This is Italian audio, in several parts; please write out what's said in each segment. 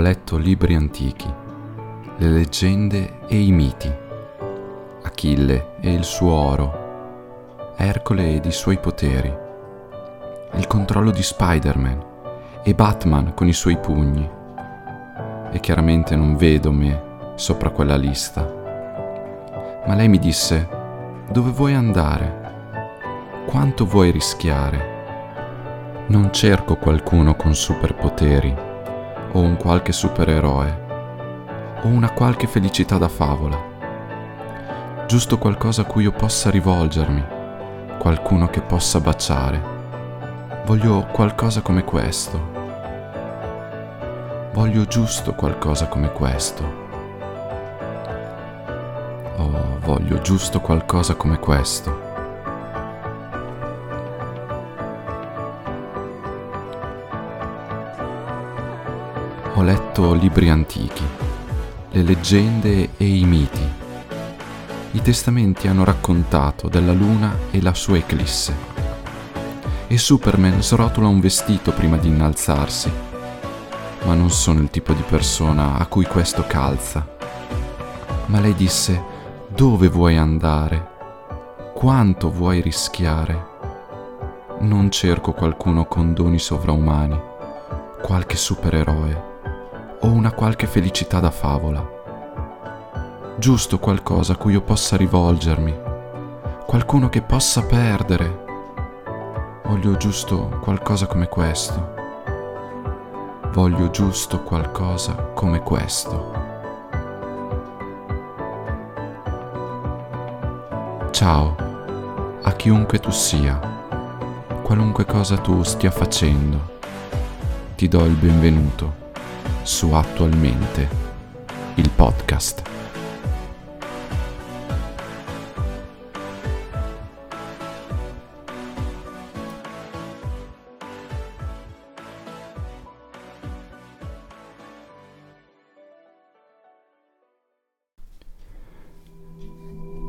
Letto libri antichi, le leggende e i miti, Achille e il suo oro, Ercole ed i suoi poteri, il controllo di Spider-Man e Batman con i suoi pugni. E chiaramente non vedo me sopra quella lista. Ma lei mi disse, dove vuoi andare? Quanto vuoi rischiare? Non cerco qualcuno con superpoteri o un qualche supereroe o una qualche felicità da favola. Giusto qualcosa a cui io possa rivolgermi, qualcuno che possa baciare. Voglio qualcosa come questo. Voglio giusto qualcosa come questo. Oh, voglio giusto qualcosa come questo. Ho letto libri antichi, le leggende e i miti. I testamenti hanno raccontato della luna e la sua eclisse. E Superman srotola un vestito prima di innalzarsi. Ma non sono il tipo di persona a cui questo calza. Ma lei disse, dove vuoi andare? Quanto vuoi rischiare? Non cerco qualcuno con doni sovraumani, qualche supereroe o una qualche felicità da favola. Giusto qualcosa a cui io possa rivolgermi, qualcuno che possa perdere. Voglio giusto qualcosa come questo. Voglio giusto qualcosa come questo. Ciao, a chiunque tu sia, qualunque cosa tu stia facendo, ti do il benvenuto su Attualmente, il podcast.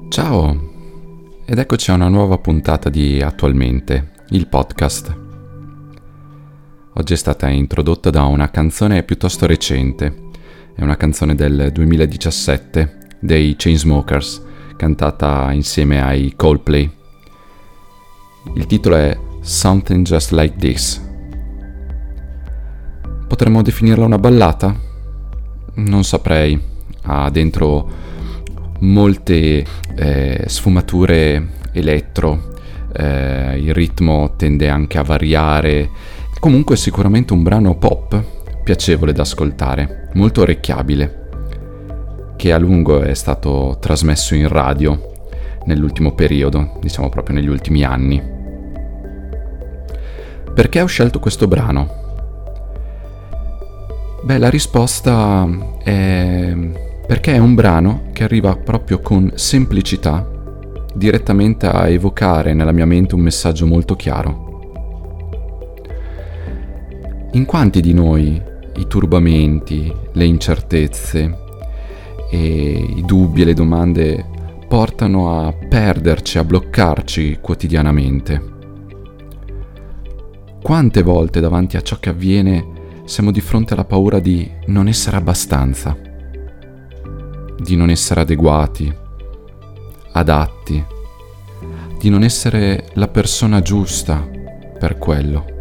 Ciao, ed eccoci a una nuova puntata di Attualmente, il podcast. Oggi è stata introdotta da una canzone piuttosto recente, è una canzone del 2017 dei Chainsmokers, cantata insieme ai Coldplay. Il titolo è Something Just Like This. Potremmo definirla una ballata? Non saprei, ha dentro molte eh, sfumature elettro, eh, il ritmo tende anche a variare Comunque sicuramente un brano pop piacevole da ascoltare, molto orecchiabile, che a lungo è stato trasmesso in radio nell'ultimo periodo, diciamo proprio negli ultimi anni. Perché ho scelto questo brano? Beh, la risposta è perché è un brano che arriva proprio con semplicità direttamente a evocare nella mia mente un messaggio molto chiaro. In quanti di noi i turbamenti, le incertezze i dubbi e le domande portano a perderci, a bloccarci quotidianamente? Quante volte davanti a ciò che avviene siamo di fronte alla paura di non essere abbastanza, di non essere adeguati, adatti, di non essere la persona giusta per quello?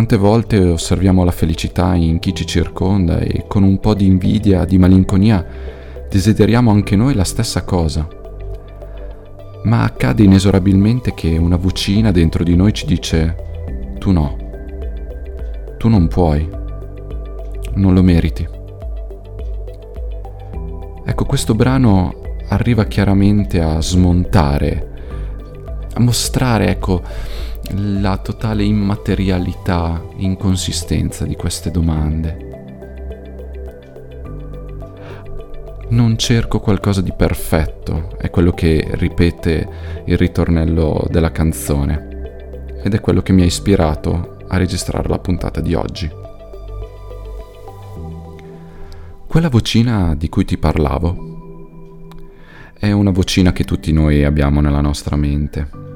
Quante volte osserviamo la felicità in chi ci circonda e con un po' di invidia, di malinconia, desideriamo anche noi la stessa cosa. Ma accade inesorabilmente che una vocina dentro di noi ci dice tu no, tu non puoi, non lo meriti. Ecco, questo brano arriva chiaramente a smontare, a mostrare, ecco, la totale immaterialità, inconsistenza di queste domande. Non cerco qualcosa di perfetto, è quello che ripete il ritornello della canzone ed è quello che mi ha ispirato a registrare la puntata di oggi. Quella vocina di cui ti parlavo è una vocina che tutti noi abbiamo nella nostra mente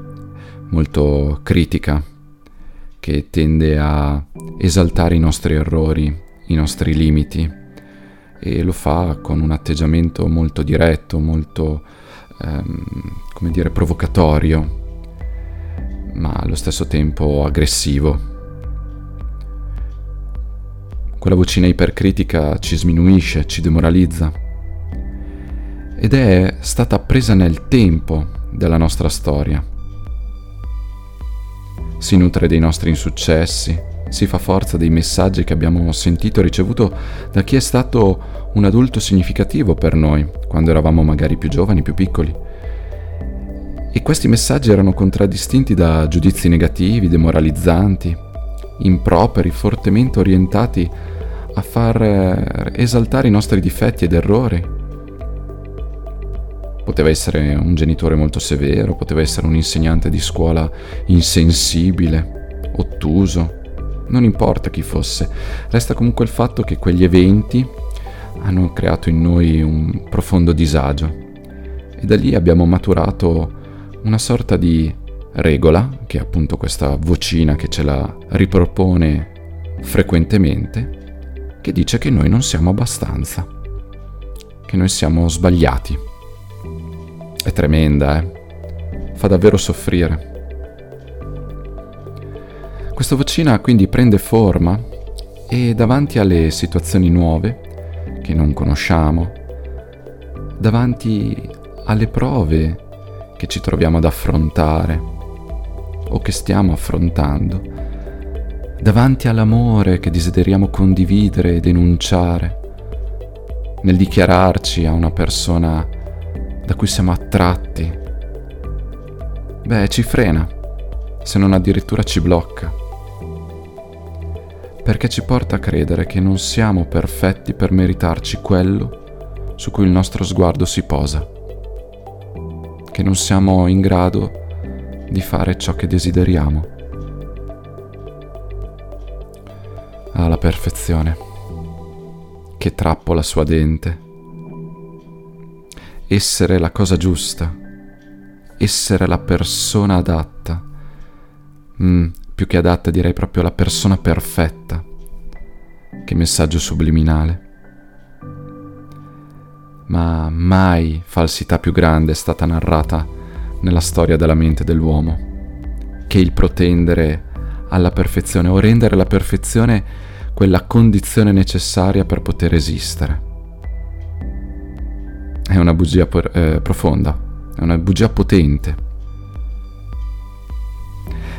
molto critica, che tende a esaltare i nostri errori, i nostri limiti e lo fa con un atteggiamento molto diretto, molto, ehm, come dire, provocatorio, ma allo stesso tempo aggressivo. Quella vocina ipercritica ci sminuisce, ci demoralizza ed è stata presa nel tempo della nostra storia. Si nutre dei nostri insuccessi, si fa forza dei messaggi che abbiamo sentito e ricevuto da chi è stato un adulto significativo per noi, quando eravamo magari più giovani, più piccoli. E questi messaggi erano contraddistinti da giudizi negativi, demoralizzanti, improperi, fortemente orientati a far eh, esaltare i nostri difetti ed errori. Poteva essere un genitore molto severo, poteva essere un insegnante di scuola insensibile, ottuso, non importa chi fosse, resta comunque il fatto che quegli eventi hanno creato in noi un profondo disagio e da lì abbiamo maturato una sorta di regola, che è appunto questa vocina che ce la ripropone frequentemente, che dice che noi non siamo abbastanza, che noi siamo sbagliati. È tremenda, eh? Fa davvero soffrire. Questa vocina quindi prende forma e davanti alle situazioni nuove, che non conosciamo, davanti alle prove che ci troviamo ad affrontare o che stiamo affrontando, davanti all'amore che desideriamo condividere e denunciare, nel dichiararci a una persona da cui siamo attratti, beh, ci frena, se non addirittura ci blocca, perché ci porta a credere che non siamo perfetti per meritarci quello su cui il nostro sguardo si posa, che non siamo in grado di fare ciò che desideriamo. Ah, la perfezione. Che trappola sua dente. Essere la cosa giusta. Essere la persona adatta. Mm, più che adatta direi proprio la persona perfetta. Che messaggio subliminale. Ma mai falsità più grande è stata narrata nella storia della mente dell'uomo che il protendere alla perfezione o rendere la perfezione quella condizione necessaria per poter esistere. È una bugia por- eh, profonda, è una bugia potente.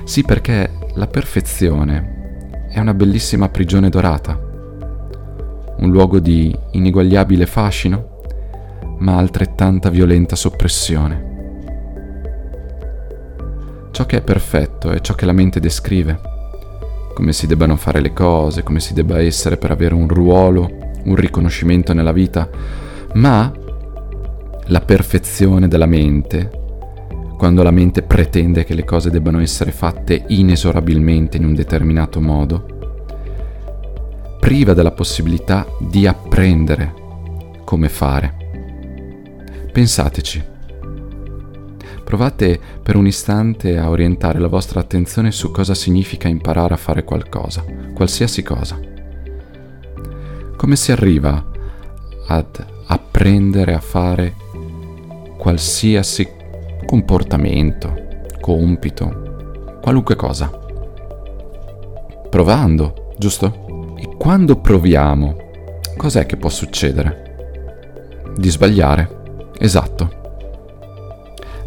Sì, perché la perfezione è una bellissima prigione dorata, un luogo di ineguagliabile fascino, ma altrettanta violenta soppressione. Ciò che è perfetto è ciò che la mente descrive come si debbano fare le cose, come si debba essere per avere un ruolo, un riconoscimento nella vita, ma la perfezione della mente, quando la mente pretende che le cose debbano essere fatte inesorabilmente in un determinato modo, priva della possibilità di apprendere come fare. Pensateci. Provate per un istante a orientare la vostra attenzione su cosa significa imparare a fare qualcosa, qualsiasi cosa. Come si arriva ad apprendere a fare qualsiasi comportamento, compito, qualunque cosa? Provando, giusto? E quando proviamo, cos'è che può succedere? Di sbagliare. Esatto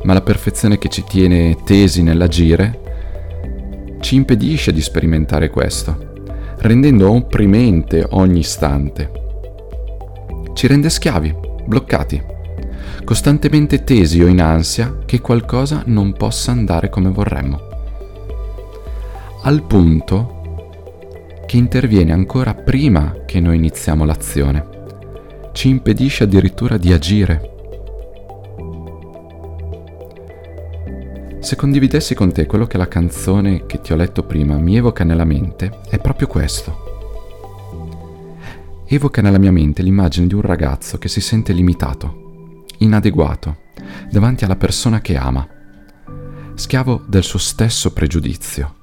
ma la perfezione che ci tiene tesi nell'agire ci impedisce di sperimentare questo, rendendo opprimente ogni istante. Ci rende schiavi, bloccati, costantemente tesi o in ansia che qualcosa non possa andare come vorremmo. Al punto che interviene ancora prima che noi iniziamo l'azione. Ci impedisce addirittura di agire Se condividessi con te quello che la canzone che ti ho letto prima mi evoca nella mente, è proprio questo. Evoca nella mia mente l'immagine di un ragazzo che si sente limitato, inadeguato, davanti alla persona che ama, schiavo del suo stesso pregiudizio.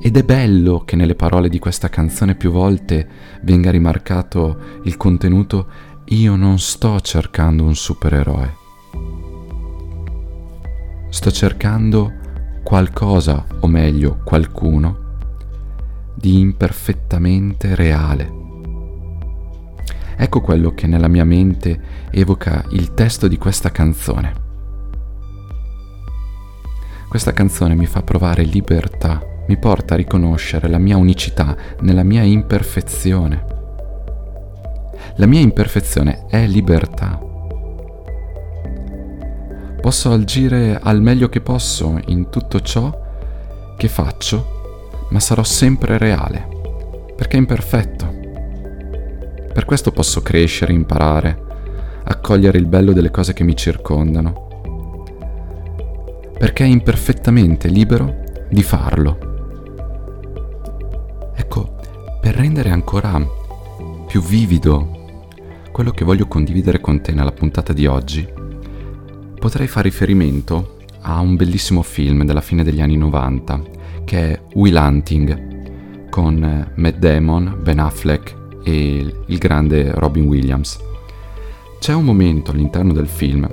Ed è bello che nelle parole di questa canzone più volte venga rimarcato il contenuto io non sto cercando un supereroe. Sto cercando qualcosa, o meglio qualcuno, di imperfettamente reale. Ecco quello che nella mia mente evoca il testo di questa canzone. Questa canzone mi fa provare libertà mi porta a riconoscere la mia unicità nella mia imperfezione. La mia imperfezione è libertà. Posso agire al meglio che posso in tutto ciò che faccio, ma sarò sempre reale, perché imperfetto. Per questo posso crescere, imparare, accogliere il bello delle cose che mi circondano, perché è imperfettamente libero di farlo. Ecco, per rendere ancora più vivido quello che voglio condividere con te nella puntata di oggi, potrei fare riferimento a un bellissimo film della fine degli anni 90 che è Will Hunting con Matt Damon, Ben Affleck e il grande Robin Williams. C'è un momento all'interno del film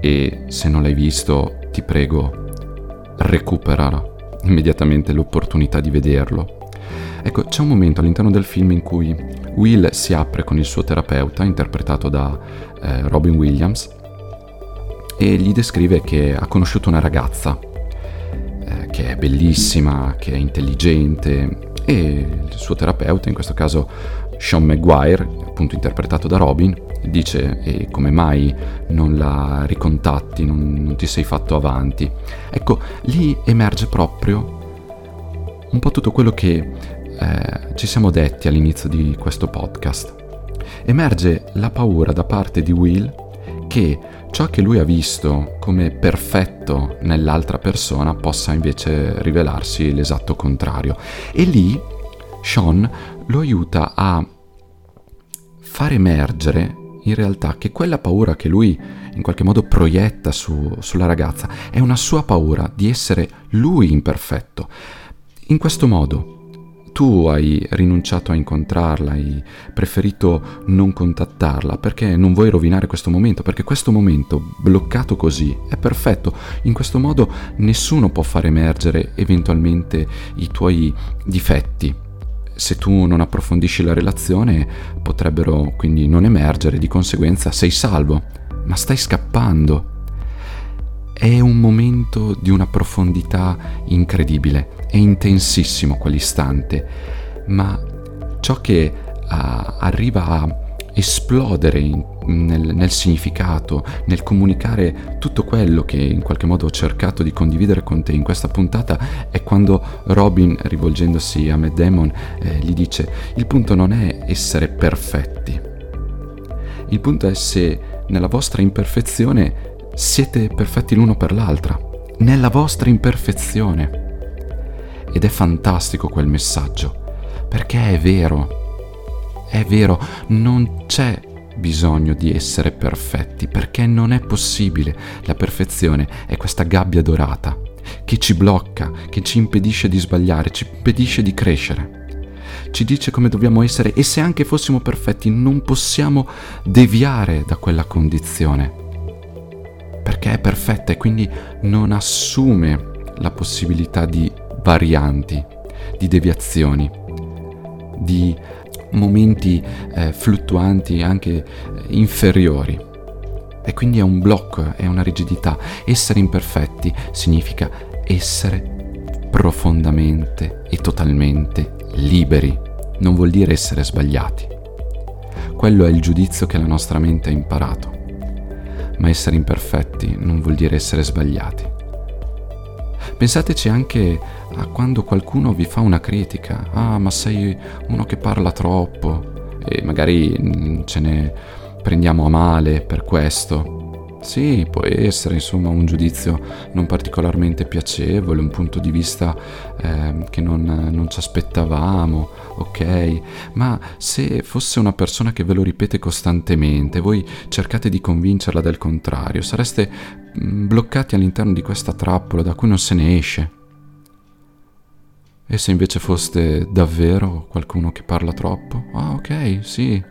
e se non l'hai visto ti prego recupera immediatamente l'opportunità di vederlo Ecco, c'è un momento all'interno del film in cui Will si apre con il suo terapeuta, interpretato da eh, Robin Williams, e gli descrive che ha conosciuto una ragazza eh, che è bellissima, che è intelligente, e il suo terapeuta, in questo caso Sean Maguire, appunto interpretato da Robin, dice e come mai non la ricontatti, non, non ti sei fatto avanti. Ecco, lì emerge proprio un po' tutto quello che eh, ci siamo detti all'inizio di questo podcast. Emerge la paura da parte di Will che ciò che lui ha visto come perfetto nell'altra persona possa invece rivelarsi l'esatto contrario. E lì Sean lo aiuta a far emergere in realtà che quella paura che lui in qualche modo proietta su, sulla ragazza è una sua paura di essere lui imperfetto. In questo modo tu hai rinunciato a incontrarla, hai preferito non contattarla perché non vuoi rovinare questo momento, perché questo momento bloccato così è perfetto. In questo modo nessuno può far emergere eventualmente i tuoi difetti. Se tu non approfondisci la relazione potrebbero quindi non emergere, di conseguenza sei salvo, ma stai scappando. È un momento di una profondità incredibile, è intensissimo quell'istante, ma ciò che uh, arriva a esplodere in, nel, nel, significato, nel comunicare tutto quello che in qualche modo ho cercato di condividere con te in questa puntata è quando Robin, rivolgendosi a Matt Damon, eh, gli dice il punto non è essere perfetti, il punto è se nella vostra imperfezione siete perfetti l'uno per l'altra, nella vostra imperfezione. Ed è fantastico quel messaggio, perché è vero, è vero, non c'è bisogno di essere perfetti, perché non è possibile. La perfezione è questa gabbia dorata che ci blocca, che ci impedisce di sbagliare, ci impedisce di crescere. Ci dice come dobbiamo essere e se anche fossimo perfetti non possiamo deviare da quella condizione perché è perfetta e quindi non assume la possibilità di varianti, di deviazioni, di momenti eh, fluttuanti anche eh, inferiori. E quindi è un blocco, è una rigidità. Essere imperfetti significa essere profondamente e totalmente liberi. Non vuol dire essere sbagliati. Quello è il giudizio che la nostra mente ha imparato ma essere imperfetti non vuol dire essere sbagliati. Pensateci anche a quando qualcuno vi fa una critica, ah ma sei uno che parla troppo e magari mm, ce ne prendiamo a male per questo. Sì, può essere insomma un giudizio non particolarmente piacevole, un punto di vista eh, che non, non ci aspettavamo, ok? Ma se fosse una persona che ve lo ripete costantemente, voi cercate di convincerla del contrario, sareste mm, bloccati all'interno di questa trappola da cui non se ne esce. E se invece foste davvero qualcuno che parla troppo? Ah, ok, sì.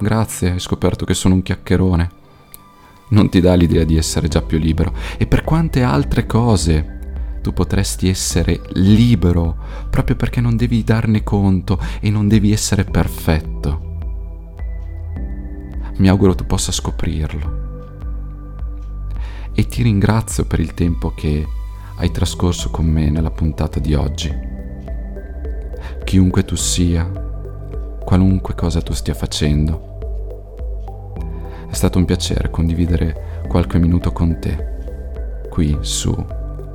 Grazie, hai scoperto che sono un chiacchierone. Non ti dà l'idea di essere già più libero. E per quante altre cose tu potresti essere libero proprio perché non devi darne conto e non devi essere perfetto. Mi auguro tu possa scoprirlo. E ti ringrazio per il tempo che hai trascorso con me nella puntata di oggi. Chiunque tu sia, qualunque cosa tu stia facendo. È stato un piacere condividere qualche minuto con te, qui su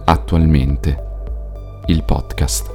attualmente il podcast.